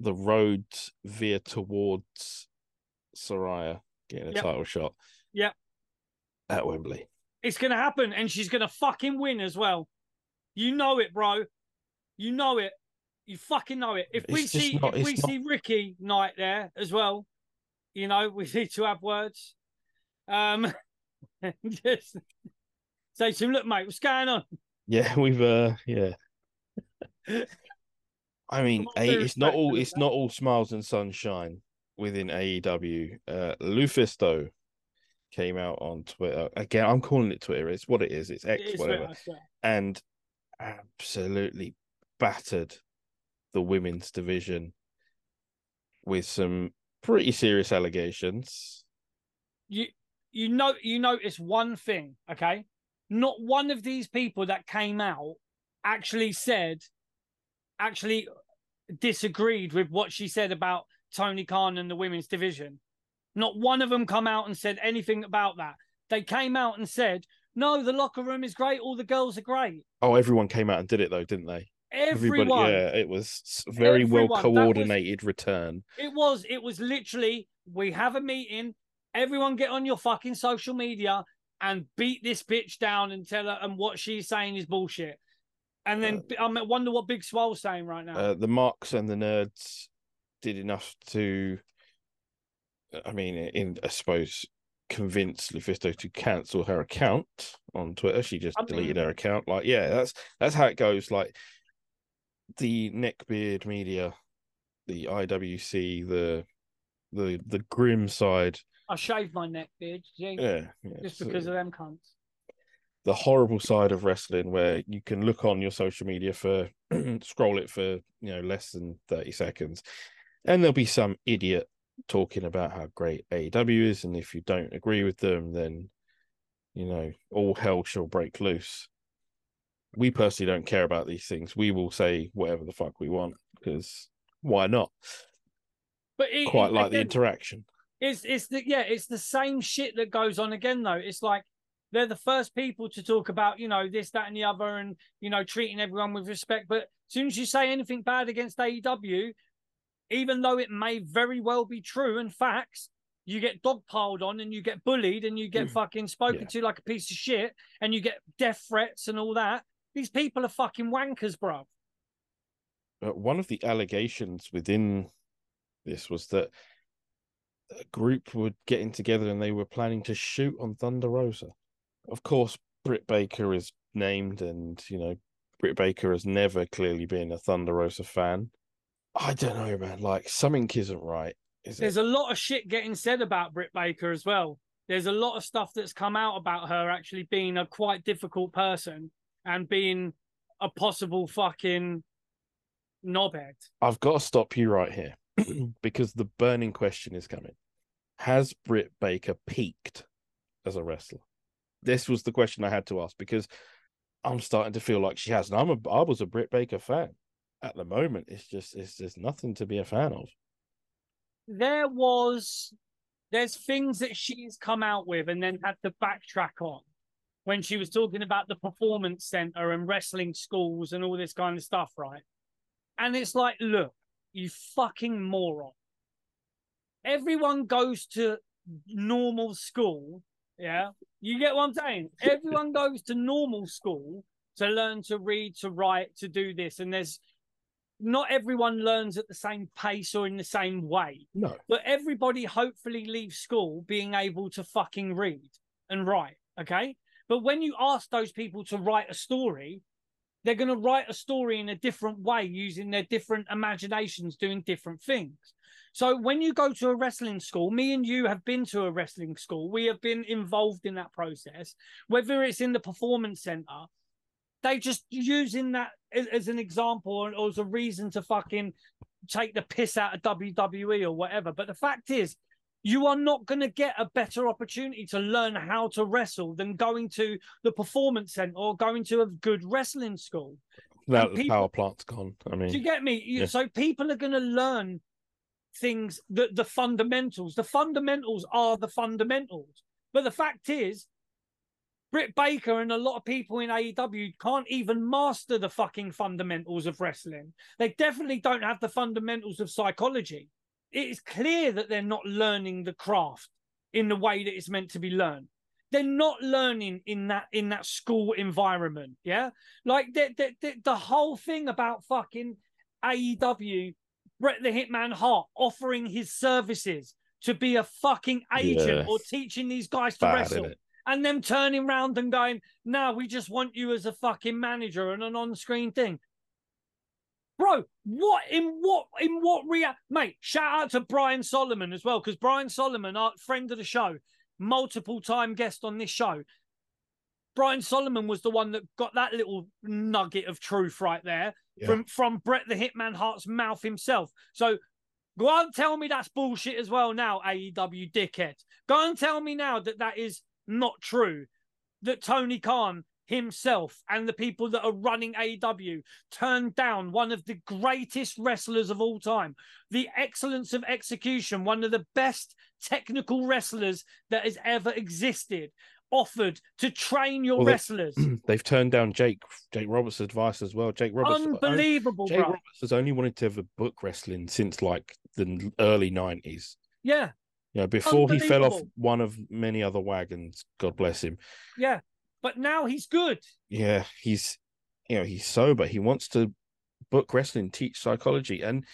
Speaker 2: the road veer towards Saraya getting a
Speaker 3: Yep.
Speaker 2: title shot.
Speaker 3: Yep.
Speaker 2: At Wembley.
Speaker 3: It's gonna happen, and she's gonna fucking win as well. You know it, bro. You know it. You fucking know it. If we
Speaker 2: It's just
Speaker 3: see
Speaker 2: not-
Speaker 3: if we
Speaker 2: not-
Speaker 3: see Ricky Knight there as well, you know, we need to have words. Um just say to him, look, mate, what's going on?
Speaker 2: Yeah, we've uh yeah. I mean,
Speaker 3: Come on,
Speaker 2: a, it's not all it's
Speaker 3: that.
Speaker 2: not all smiles and sunshine within AEW. Uh Lufisto came out on Twitter. Again, I'm calling it Twitter. It's what it is. It's X,
Speaker 3: It is
Speaker 2: whatever. And absolutely battered the women's division with some pretty serious allegations.
Speaker 3: you you know you notice one thing, okay? Not one of these people that came out actually said actually disagreed with what she said about Tony Khan and the women's division. Not one of them come out and said anything about that. They came out and said, "No, the locker room is great. All the girls are great."
Speaker 2: Oh, everyone came out and did it though, didn't they?
Speaker 3: Everyone.
Speaker 2: yeah, it was very well.
Speaker 3: That was-
Speaker 2: coordinated return.
Speaker 3: It was. It was literally. We have a meeting. Everyone get on your fucking social media and beat this bitch down and tell her and what she's saying is bullshit. And then I wonder what Big Swole's saying right now.
Speaker 2: Uh, the marks and the nerds did enough to, I mean, in I suppose, convince Lufisto to cancel her account on Twitter. She just
Speaker 3: I mean-
Speaker 2: deleted her account. Like, yeah, that's that's how it goes. Like the neckbeard media, the IWC, the the the grim side.
Speaker 3: I shaved my neck, see?
Speaker 2: Yeah, yeah,
Speaker 3: Just
Speaker 2: so
Speaker 3: because of them cunts.
Speaker 2: the horrible side of wrestling where you can look on your social media for scroll it for you know less than 30 seconds and there'll be some idiot talking about how great AEW is and if you don't agree with them then you know all hell shall break loose we personally don't care about these things we will say whatever the fuck we want because why not
Speaker 3: But it,
Speaker 2: quite
Speaker 3: it-
Speaker 2: like the interaction
Speaker 3: It's it's the yeah, it's the same shit that goes on again though. It's like they're the first people to talk about, you know, this, that, and the other, and you know, treating everyone with respect. But as soon as you say anything bad against AEW, even though it may very well be true and facts, you get dogpiled on and you get bullied and you get mm. fucking spoken
Speaker 2: Yeah.
Speaker 3: to like a piece of shit and you get death threats and all that. These people are fucking wankers, bro.
Speaker 2: Uh, one of the allegations within this was that a group were getting together and they were planning to shoot on Thunder Rosa. Of course, Britt Baker is named, and you know, Britt Baker has never clearly been a Thunder Rosa fan. I don't know, man. Like something isn't right. Is
Speaker 3: There's
Speaker 2: it?
Speaker 3: a lot of shit getting said about Britt Baker as well. There's a lot of stuff that's come out about her actually being a quite difficult person and being a possible fucking knobhead.
Speaker 2: I've got to stop you right here because the burning question is coming. Has Britt Baker peaked as a wrestler? This was the question I had to ask because I'm starting to feel like she has. And I'm a I was a Britt Baker fan. At the moment, it's just it's just nothing to be a fan of.
Speaker 3: There was, there's things that she's come out with and then had to backtrack on when she was talking about the performance center and wrestling schools and all this kind of stuff, right? And it's like, look, you fucking moron. Everyone goes to normal school. Yeah. You get what I'm saying? Everyone goes to normal school to learn to read, to write, to do this. And there's not everyone learns at the same pace or in the same way,
Speaker 2: No,
Speaker 3: but everybody hopefully leaves school being able to fucking read and write. Okay. But when you ask those people to write a story, They're going to write a story in a different way using their different imaginations, doing different things. So when you go to a wrestling school, me and you have been to a wrestling school. We have been involved in that process, whether it's in the performance center. They just using that as, an example or as a reason to fucking take the piss out of WWE or whatever. But the fact is, you are not going to get a better opportunity to learn how to wrestle than going to the performance center or going to a good wrestling school.
Speaker 2: Now the
Speaker 3: people-
Speaker 2: power plant's gone. I mean,
Speaker 3: Do you get me?
Speaker 2: Yeah.
Speaker 3: So people are going to learn things, the, the fundamentals. The fundamentals are the fundamentals. But the fact is, Britt Baker and a lot of people in AEW can't even master the fucking fundamentals of wrestling. They definitely don't have the fundamentals of psychology. It is clear that they're not learning the craft in the way that it's meant to be learned. They're not learning in that in that school environment. Yeah, like the the, the, the whole thing about fucking AEW, Bret the Hitman Hart offering his services to be a fucking agent
Speaker 2: Yeah.
Speaker 3: or teaching these guys to
Speaker 2: bad,
Speaker 3: wrestle and them turning around and going, "Now we just want you as a fucking manager and an on-screen thing." Bro, what in what in what rea mate? Shout out to Brian Solomon as well, because Brian Solomon, our friend of the show, multiple time guest on this show. Brian Solomon was the one that got that little nugget of truth right there
Speaker 2: Yeah.
Speaker 3: from from Bret the Hitman Hart's mouth himself. So go and tell me that's bullshit as well now, AEW dickhead. Go and tell me now that that is not true. That Tony Khan himself and the people that are running AEW turned down one of the greatest wrestlers of all time. The excellence of execution, one of the best technical wrestlers that has ever existed, offered to train your
Speaker 2: Well,
Speaker 3: wrestlers.
Speaker 2: They've turned down Jake Jake Roberts' advice as well. Jake Roberts, uh,
Speaker 3: Unbelievable,
Speaker 2: Jake
Speaker 3: bro.
Speaker 2: Roberts has only wanted to have a book wrestling since like the early nineties.
Speaker 3: Yeah,
Speaker 2: You know, before he fell off one of many other wagons. God bless him.
Speaker 3: yeah. But now he's good.
Speaker 2: Yeah, he's you know he's sober. He wants to book wrestling, teach psychology, and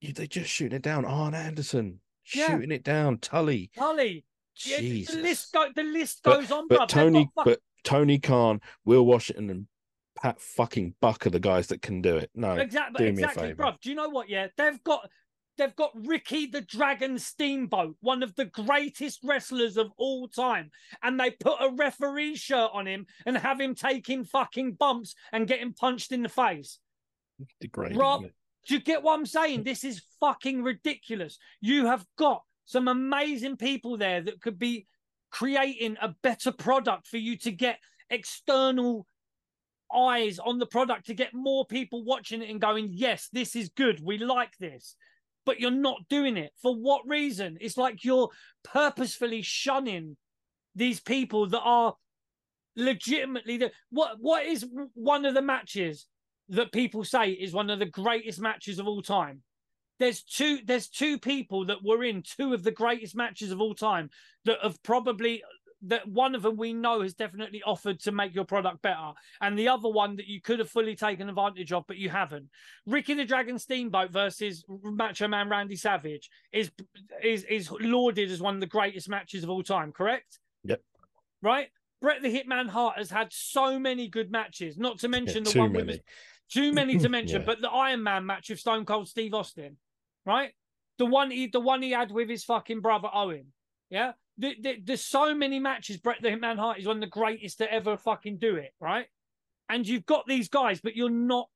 Speaker 2: they're just shooting it down. Arn Anderson
Speaker 3: Yeah.
Speaker 2: shooting it down. Tully,
Speaker 3: Tully. Yeah,
Speaker 2: Jesus.
Speaker 3: the list go, the list
Speaker 2: But-
Speaker 3: goes on,
Speaker 2: but. Tony, but Tony Khan, Will Washington, and Pat fucking Buck are the guys that can do it. No,
Speaker 3: exactly,
Speaker 2: do me a
Speaker 3: exactly,
Speaker 2: favour.
Speaker 3: bruv. Do you know what? Yeah, they've got they've got Ricky the Dragon Steamboat, one of the greatest wrestlers of all time, and they put a referee shirt on him and have him taking fucking bumps and getting punched in the face.
Speaker 2: degrading.
Speaker 3: Rob- Do you get what I'm saying? This is fucking ridiculous. You have got some amazing people there that could be creating a better product for you to get external eyes on the product to get more people watching it and going, yes, this is good. We like this. But you're not doing it. For what reason? It's like you're purposefully shunning these people that are legitimately the what what is one of the matches that people say is one of the greatest matches of all time. There's two there's two people that were in two of the greatest matches of all time that have probably that one of them we know has definitely offered to make your product better, and the other one that you could have fully taken advantage of, but you haven't. Ricky the Dragon Steamboat versus Macho Man Randy Savage is is is lauded as one of the greatest matches of all time, correct?
Speaker 2: Yep.
Speaker 3: Right? Bret the Hitman Hart has had so many good matches, not to
Speaker 2: Yeah,
Speaker 3: mention the
Speaker 2: too
Speaker 3: one with too many to mention,
Speaker 2: Yeah.
Speaker 3: but the Iron Man match with Stone Cold Steve Austin, right? The one he the one he had with his fucking brother Owen. Yeah. The, the, there's so many matches. Bret the Hitman Hart is one of the greatest to ever fucking do it, right? And you've got these guys, but you're not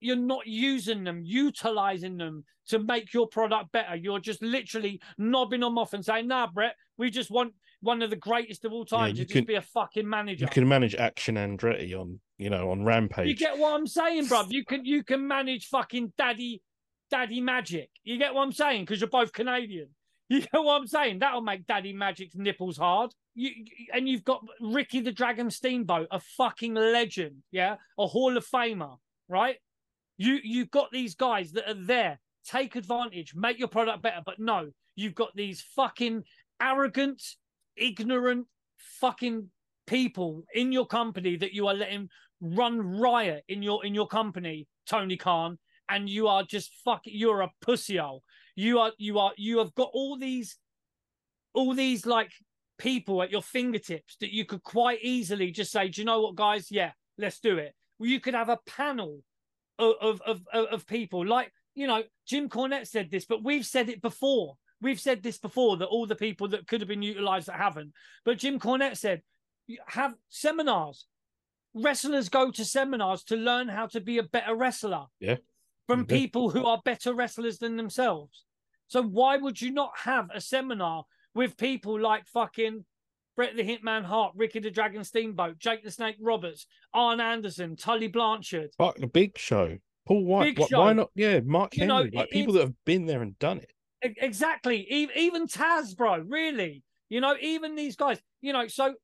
Speaker 3: you're not using them, utilizing them to make your product better. You're just literally knobbing them off and saying, nah, Bret, we just want one of the greatest of all time
Speaker 2: you
Speaker 3: to just
Speaker 2: can-
Speaker 3: be a fucking manager.
Speaker 2: You can manage Action Andretti on you know on Rampage.
Speaker 3: You get what I'm saying, bruv? You can you can manage fucking daddy daddy magic. You get what I'm saying? Because you're both Canadian. You know what I'm saying? That'll make daddy magic's nipples hard. You and you've got Ricky the Dragon Steamboat, a fucking legend, yeah, a Hall of Famer, right? You you've got these guys that are there. Take advantage, make your product better. But no, you've got these fucking arrogant, ignorant, fucking people in your company that you are letting run riot in your in your company, Tony Khan, and you are just fucking you're a pussy pussyhole. You are you are you have got all these all these like people at your fingertips that you could quite easily just say, Do you know what, guys? Yeah, let's do it. where you could have a panel of of of, of people like you know Jim Cornette said this, but we've said it before. We've said this before that all the people that could have been utilized that haven't. But Jim Cornette said, have seminars. Wrestlers go to seminars to learn how to be a better wrestler.
Speaker 2: Yeah.
Speaker 3: From mm-hmm. people who are better wrestlers than themselves. So why would you not have a seminar with people like fucking Bret the Hitman Hart, Ricky the Dragon Steamboat, Jake the Snake Roberts, Arn Anderson, Tully Blanchard.
Speaker 2: Fuck the big show. Paul White. Why, why, not? Yeah, Mark you Henry. Know, like people that have been there and done it.
Speaker 3: Exactly. Even Taz, bro. Really. You know, even these guys. You know, so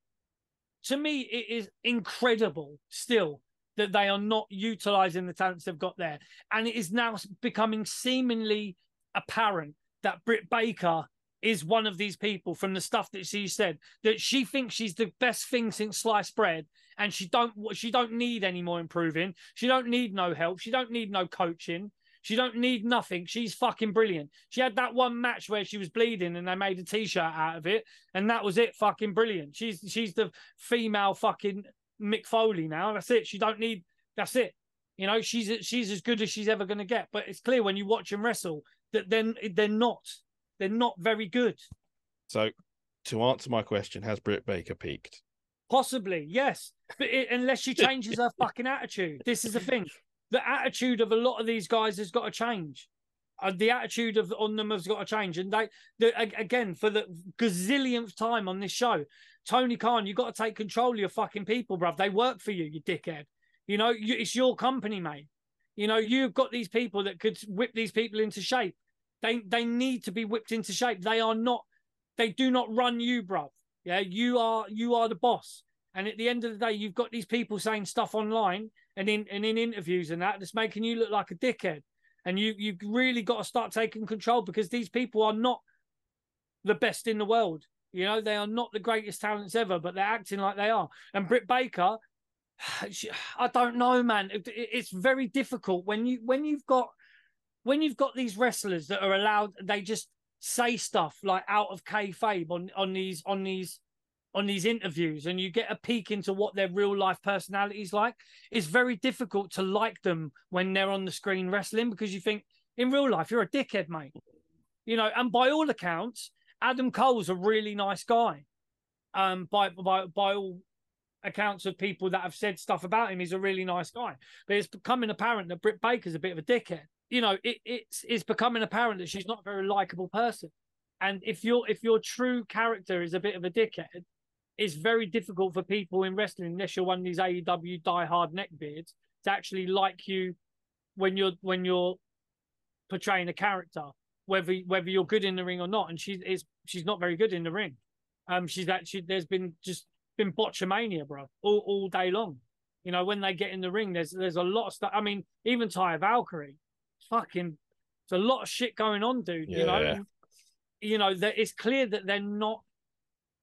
Speaker 3: to me, it is incredible still that they are not utilizing the talents they've got there, and it is now becoming seemingly apparent that Britt Baker is one of these people from the stuff that she said that she thinks she's the best thing since sliced bread and she don't she don't need any more improving. She don't need no help. She don't need no coaching. She don't need nothing. She's fucking brilliant. She had that one match where she was bleeding and they made a t-shirt out of it and that was it. Fucking brilliant. She's she's the female fucking mick foley now that's it she don't need that's it you know she's she's as good as she's ever going to get but it's clear when you watch them wrestle that then they're not they're not very good.
Speaker 2: So, to answer my question, has Britt Baker peaked?
Speaker 3: Possibly, yes. But it, unless she changes her fucking attitude, this is the thing. The attitude of a lot of these guys has got to change. Uh, the attitude of on them has got to change. And they, the, again, for the gazillionth time on this show, Tony Khan, you got to take control of your fucking people, bruv. They work for you, you dickhead. You know, you, it's your company, mate. You know, you've got these people that could whip these people into shape. They they need to be whipped into shape. They are not. They do not run you, bruv. Yeah, you are you are the boss. And at the end of the day, you've got these people saying stuff online and in and in interviews and that that's making you look like a dickhead. And you you've really got to start taking control because these people are not the best in the world. You know, they are not the greatest talents ever, but they're acting like they are. And Britt Baker, I don't know, man. It's very difficult when you when you've got when you've got these wrestlers that are allowed, they just say stuff like out of kayfabe on on these on these on these interviews, and you get a peek into what their real life personality is like. It's very difficult to like them when they're on the screen wrestling because you think in real life you're a dickhead, mate. You know, and by all accounts, Adam Cole's a really nice guy. Um, by by by all accounts of people that have said stuff about him, he's a really nice guy. But it's becoming apparent that Britt Baker's a bit of a dickhead you know, it, it's it's becoming apparent that she's not a very likable person. And if your if your true character is a bit of a dickhead, it's very difficult for people in wrestling, unless you're one of these AEW diehard neckbeards, to actually like you when you're when you're portraying a character, whether whether you're good in the ring or not. And she is she's not very good in the ring. Um, she's actually there's been just been botchamania, bro, all, all day long. You know, when they get in the ring, there's there's a lot of stuff. I mean, even Taya Valkyrie, fucking there's a lot of shit going on, dude. Yeah. You know, you know that it's clear that they're not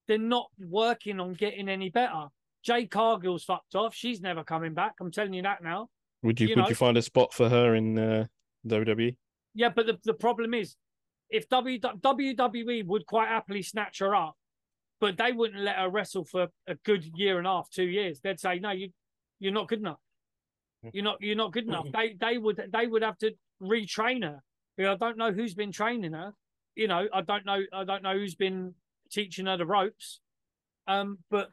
Speaker 3: they're not working on getting any better. Jade Cargill's fucked off. She's never coming back. I'm telling you that now.
Speaker 2: Would you, you would know? you find a spot for her in uh, WWE?
Speaker 3: Yeah, but the, the problem is, if w, WWE would quite happily snatch her up, but they wouldn't let her wrestle for a good year and a half, two years. They'd say, no, you you're not good enough. You're not you're not good enough. They they would they would have to retrain her. I don't know who's been training her. You know, I don't know. I don't know who's been teaching her the ropes. Um, but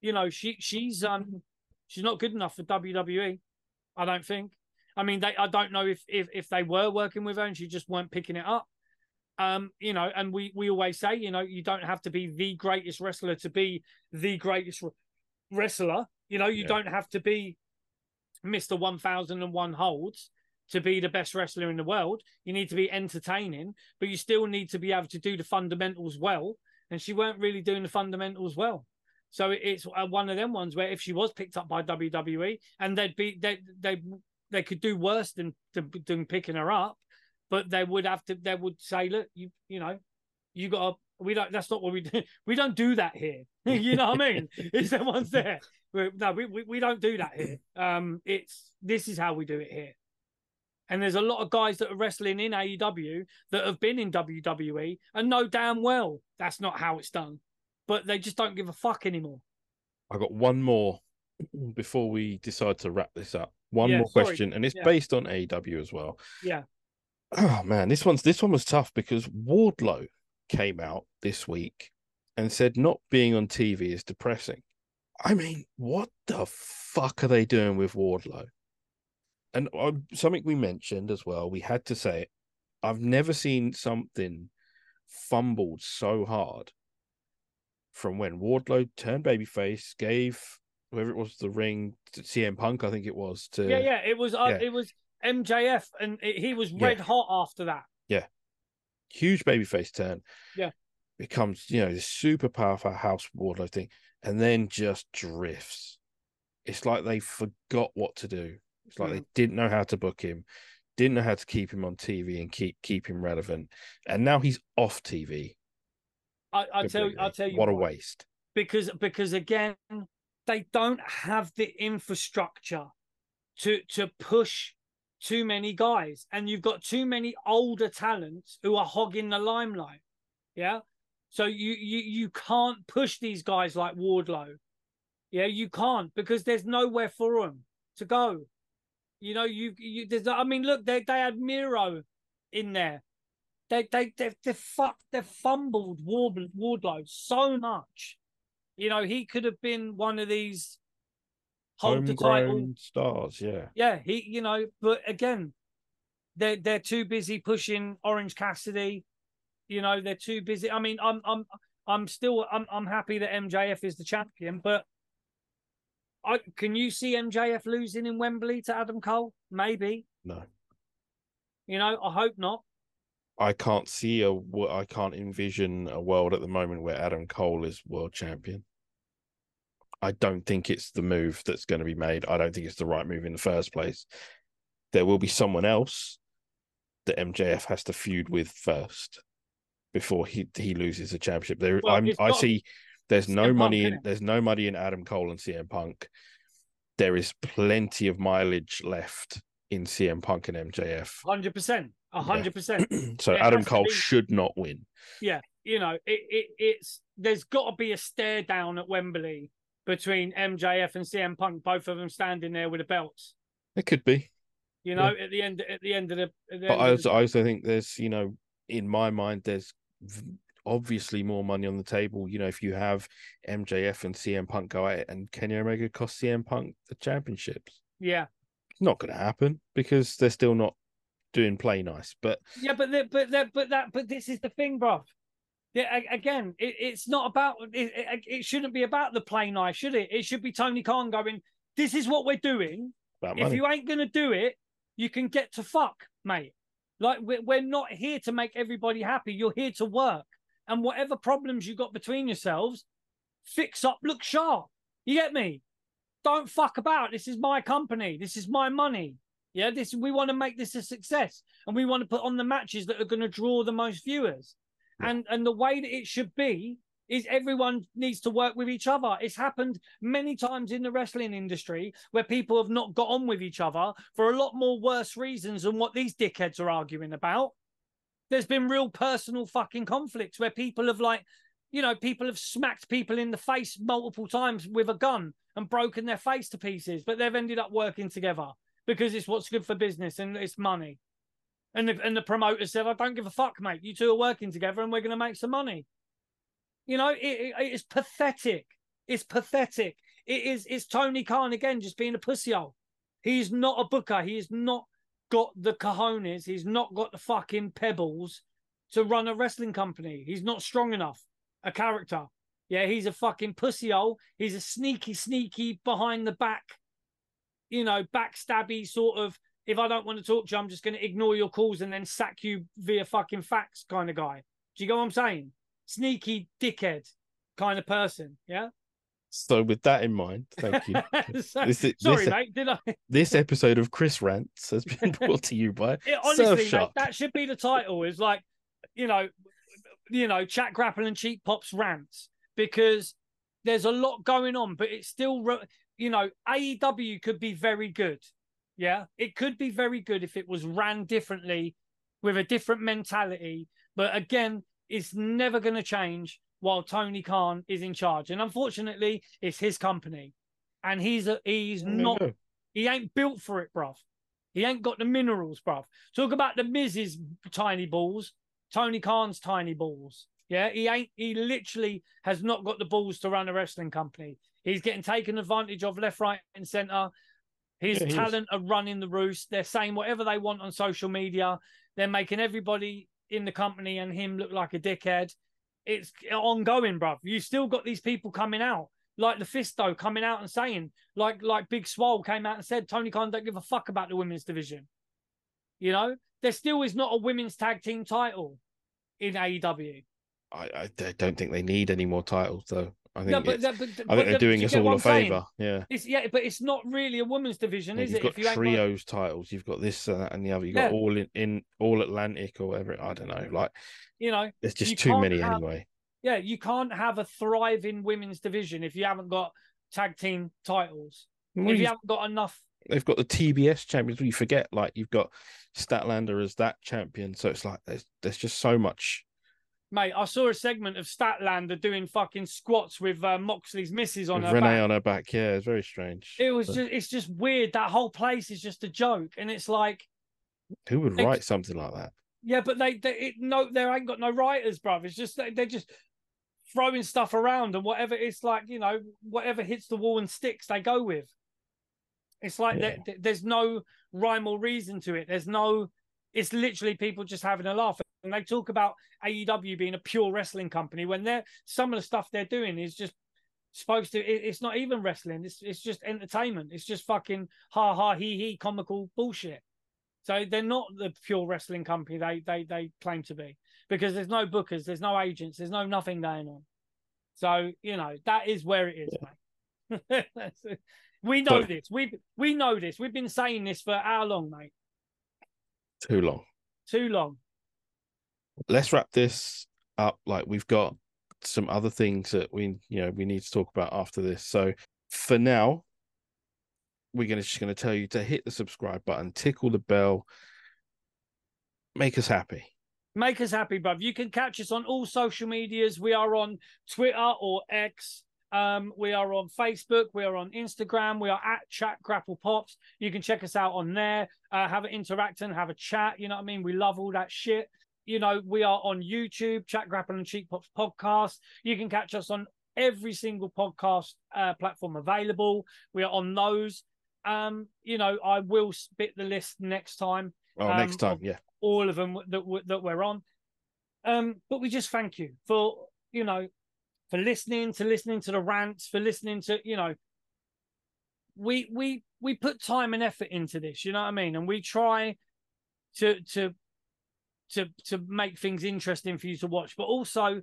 Speaker 3: you know, she she's um she's not good enough for WWE. I don't think. I mean, they. I don't know if if if they were working with her and she just weren't picking it up. Um, you know, and we we always say, you know, you don't have to be the greatest wrestler to be the greatest wrestler. You know, you yeah. don't have to be Mister One Thousand and One holds to be the best wrestler in the world. You need to be entertaining, but you still need to be able to do the fundamentals well. And she weren't really doing the fundamentals well. So it's uh, one of them ones where if she was picked up by WWE and they'd be they they they could do worse than than picking her up, but they would have to they would say, look, you you know, you got to we don't that's not what we do. We don't do that here. you know what I mean? If someone's there. no, we, we, we don't do that here. Um, it's this is how we do it here. And there's a lot of guys that are wrestling in AEW that have been in WWE and know damn well that's not how it's done. But they just don't give a fuck anymore.
Speaker 2: I got one more before we decide to wrap this up, one
Speaker 3: Yeah,
Speaker 2: more
Speaker 3: sorry.
Speaker 2: question, and it's
Speaker 3: Yeah.
Speaker 2: based on AEW as well.
Speaker 3: Yeah.
Speaker 2: Oh man, this one's this one was tough because Wardlow came out this week and said not being on TV is depressing. I mean, what the fuck are they doing with Wardlow? And uh, something we mentioned as well, we had to say it. I've never seen something fumbled so hard from when Wardlow turned babyface, gave whoever it was the ring to CM Punk, I think it was to
Speaker 3: Yeah, yeah. It was uh,
Speaker 2: Yeah.
Speaker 3: it was MJF, and it, he was
Speaker 2: Yeah.
Speaker 3: red hot after that.
Speaker 2: Yeah, huge babyface turn.
Speaker 3: Yeah.
Speaker 2: Becomes, you know, this super powerful house Wardlow thing, and then just drifts. It's like they forgot what to do. It's like they didn't know how to book him, didn't know how to keep him on TV and keep keep him relevant. And now he's off TV.
Speaker 3: I, I tell. I tell you
Speaker 2: what a waste.
Speaker 3: because because again they don't have the infrastructure to to push too many guys. And you've got too many older talents who are hogging the limelight. Yeah? So you you you can't push these guys like wardlow. Yeah you can't because there's nowhere for them to go. You know you you there's i mean look they they had miro in there. They they they they fucked they fumbled Ward, wardlow so much you know, he could have been one of these hold.
Speaker 2: Homegrown stars, yeah.
Speaker 3: Yeah, he, you know, but again, they're they're too busy pushing Orange Cassidy. You know, they're too busy. I mean, I'm I'm I'm still I'm I'm happy that MJF is the champion, but I can you see MJF losing in Wembley to Adam Cole? Maybe.
Speaker 2: No.
Speaker 3: You know, I hope not.
Speaker 2: I can't see a I can't envision a world at the moment where Adam Cole is world champion. I don't think it's the move that's going to be made. I don't think it's the right move in the first place. There will be someone else that MJF has to feud with first before he he loses the championship. There,
Speaker 3: Well,
Speaker 2: I'm, I see. There's no
Speaker 3: CM Punk,
Speaker 2: money in. There's no money in Adam Cole and CM Punk. There is plenty of mileage left in CM Punk and MJF.
Speaker 3: Hundred percent. A hundred percent.
Speaker 2: so
Speaker 3: It
Speaker 2: Adam Cole
Speaker 3: be-
Speaker 2: should not win.
Speaker 3: Yeah, you know, it, it it's there's got to be a stare down at Wembley between MJF and CM Punk, both of them standing there with the belts.
Speaker 2: It could be,
Speaker 3: You know, at the end at the end of the. The
Speaker 2: but I also,
Speaker 3: the-
Speaker 2: I also think there's, you know, in my mind, there's v- obviously more money on the table. You know, if you have MJF and CM Punk go at it, and Kenny Omega cost CM Punk the championships,
Speaker 3: yeah,
Speaker 2: it's not going to happen because they're still not doing play nice. But
Speaker 3: yeah, but the, but that but that but this is the thing, bro. Yeah, again, it, it's not about it, it. It shouldn't be about the play nice, should it? It should be Tony Khan going. This is what we're doing. if you ain't gonna do it, you can get to fuck, mate. Like we're, we're not here to make everybody happy. You're here to work, and whatever problems you got between yourselves, fix up, look sharp. You get me? Don't fuck about. This is my company. This is my money. Yeah, this we want to make this a success, and we want to put on the matches that are going to draw the most viewers.
Speaker 2: Yeah.
Speaker 3: And and the way that it should be is everyone needs to work with each other. It's happened many times in the wrestling industry where people have not got on with each other for a lot more worse reasons than what these dickheads are arguing about. There's been real personal fucking conflicts where people have like, you know, people have smacked people in the face multiple times with a gun and broken their face to pieces, but they've ended up working together because it's what's good for business and it's money. And the, and the promoter said, I don't give a fuck, mate. You two are working together and we're going to make some money. You know, it, it, it's pathetic. It's pathetic. It is. It's Tony Khan again, just being a pussyhole. He's not a booker. He He's not got the cojones. He's not got the fucking pebbles to run a wrestling company. He's not strong enough. A character. Yeah, he's a fucking pussyhole. He's a sneaky, sneaky behind the back, you know, backstabby sort of. If I don't want to talk to you, I'm just going to ignore your calls and then sack you via fucking fax kind of guy. Do you get what I'm saying? Sneaky dickhead kind of person. Yeah.
Speaker 2: so with that in mind, thank you.
Speaker 3: So-
Speaker 2: This
Speaker 3: sorry,
Speaker 2: this-
Speaker 3: mate. Did I?
Speaker 2: this episode of Chris Rants has been brought to you by
Speaker 3: It, honestly, mate, that should be the title. Is like, you know, you know, chat grapple and cheap pops rants because there's a lot going on, but it's still, re- you know, AEW could be very good. Yeah, it could be very good if it was ran differently with a different mentality. But again, it's never going to change while Tony Khan is in charge. And unfortunately, it's his company. and he's a, he's not he ain't built for it, bruv. He ain't got the minerals, bruv. Talk about the Miz's tiny balls, Tony Khan's tiny balls. Yeah, he ain't. He literally has not got the balls to run a wrestling company. He's getting taken advantage of left, right, and center. His
Speaker 2: Yeah, he is.
Speaker 3: talent are running the roost. They're saying whatever they want on social media. They're making everybody in the company and him look like a dickhead. It's ongoing, bruv. You still got these people coming out, like Lufisto coming out and saying, like like Big Swole came out and said, Tony Khan don't give a fuck about the women's division. You know, there still is not a women's tag team title in AEW.
Speaker 2: I don't think they need any more titles though. I think
Speaker 3: No, but, but, but,
Speaker 2: I think they're doing us all a favor. Yeah.
Speaker 3: It's yeah, but it's not really a women's division, is
Speaker 2: you've
Speaker 3: it?
Speaker 2: got
Speaker 3: If you ain't got-
Speaker 2: trios titles, you've got this and that and the other. You've got all in, in all Atlantic or whatever. I don't know. Like
Speaker 3: you know,
Speaker 2: there's just too many
Speaker 3: have-
Speaker 2: anyway.
Speaker 3: yeah, you can't have a thriving women's division if you haven't got tag team titles.
Speaker 2: Well,
Speaker 3: if you
Speaker 2: you've-
Speaker 3: haven't got enough,
Speaker 2: they've got the TBS champions. You forget, like you've got Statlander as that champion. So it's like there's there's just so much.
Speaker 3: Mate. I saw a segment of Statlander doing fucking squats with uh, Moxley's misses on
Speaker 2: with
Speaker 3: her
Speaker 2: Renee
Speaker 3: back.
Speaker 2: on her back, yeah, it's very strange.
Speaker 3: It was
Speaker 2: But
Speaker 3: just, it's just weird. That whole place is just a joke, and it's like,
Speaker 2: who would write something like that?
Speaker 3: yeah, but they, they it, no, they ain't got no writers, bruv. It's just they- they're just throwing stuff around, and whatever it's like, you know, whatever hits the wall and sticks, they go with. It's like
Speaker 2: Yeah.
Speaker 3: there- there's no rhyme or reason to it. There's no. It's literally people just having a laugh, and they talk about AEW being a pure wrestling company when they're some of the stuff they're doing is just supposed to. It, it's not even wrestling. It's it's just entertainment. It's just fucking ha ha he he comical bullshit. So they're not the pure wrestling company they they they claim to be because there's no bookers, there's no agents, there's no nothing going on. So you know that is where it is, mate. We know
Speaker 2: But-
Speaker 3: this. We we know this. We've been saying this for how long, mate?
Speaker 2: Too long.
Speaker 3: Too long.
Speaker 2: Let's wrap this up. Like we've got some other things that we you know we need to talk about after this. So for now, we're gonna just gonna tell you to hit the subscribe button, tickle the bell, make us happy.
Speaker 3: Make us happy, bruv. You can catch us on all social medias. We are on Twitter or X. Um, we are on Facebook. We are on Instagram. We are at Chat Grapple Pops. You can check us out on there. Uh, have an interact and have a chat. You know what I mean? We love all that shit. You know, we are on YouTube, Chat Grapple and Cheap Pops podcast. You can catch us on every single podcast uh, platform available. We are on those. Um, you know, I will spit the list next time
Speaker 2: Oh, next
Speaker 3: Um,
Speaker 2: time, yeah.
Speaker 3: all of them that w- that we're on. Um, but we just thank you for you know for listening to listening to the rants, for listening to you know. We we we put time and effort into this, you know what I mean, and we try to to to to make things interesting for you to watch, but also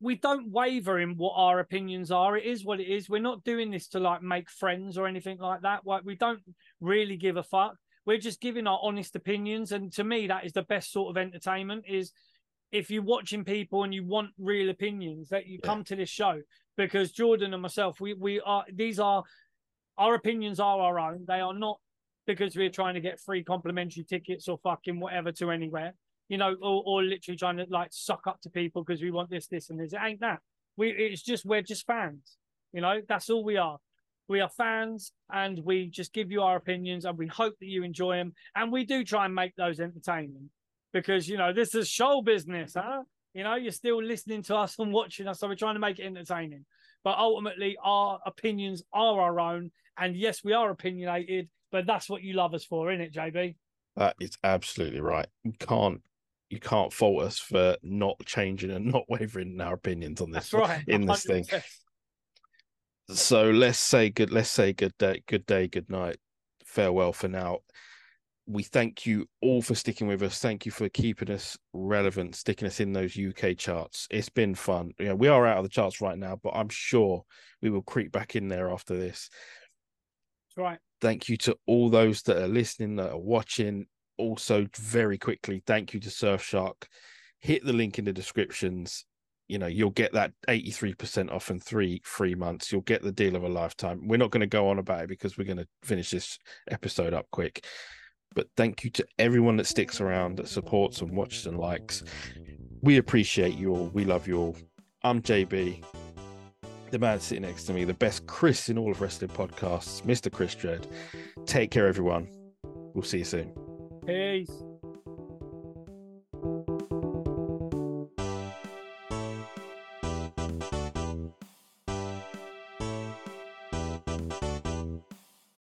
Speaker 3: we don't waver in what our opinions are. It is what it is. We're not doing this to like make friends or anything like that. Like we don't really give a fuck we're just giving our honest opinions and to me that is the best sort of entertainment is if you're watching people and you want real opinions that you
Speaker 2: Yeah.
Speaker 3: come to this show because jordan and myself we we are these are our opinions are our own they are not because we're trying to get free complimentary tickets or fucking whatever to anywhere you know or, or literally trying to like suck up to people because we want this this and this it ain't that we it's just we're just fans you know that's all we are we are fans and we just give you our opinions and we hope that you enjoy them. And we do try and make those entertaining because, you know, this is show business, huh? You know, you're still listening to us and watching us. So we're trying to make it entertaining. But ultimately, our opinions are our own. And yes, we are opinionated, but that's what you love us for, isn't it, JB?
Speaker 2: That is absolutely right. You can't you can't fault us for not changing and not wavering in our opinions on this
Speaker 3: right.
Speaker 2: in this thing. So let's say good let's say good day, good day, good night. Farewell for now. We thank you all for sticking with us. Thank you for keeping us relevant, sticking us in those UK charts. It's been fun. You know, we are out of the charts right now, but I'm sure we will creep back in there after this.
Speaker 3: That's right.
Speaker 2: Thank you to all those that are listening that are watching. Also very quickly thank you to surfshark. Hit the link in the descriptions. You know you'll get that 83% off in three free months. You'll get the deal of a lifetime. We're not going to go on about it because we're going to finish this episode up quick. But thank you to everyone that sticks around that supports and watches and likes. We appreciate you all. We love you all. I'm jb the man sitting next to me, the best Chris in all of wrestling podcasts, Mr. Chris Dredd. Take care, everyone. We'll see you soon.
Speaker 3: Peace.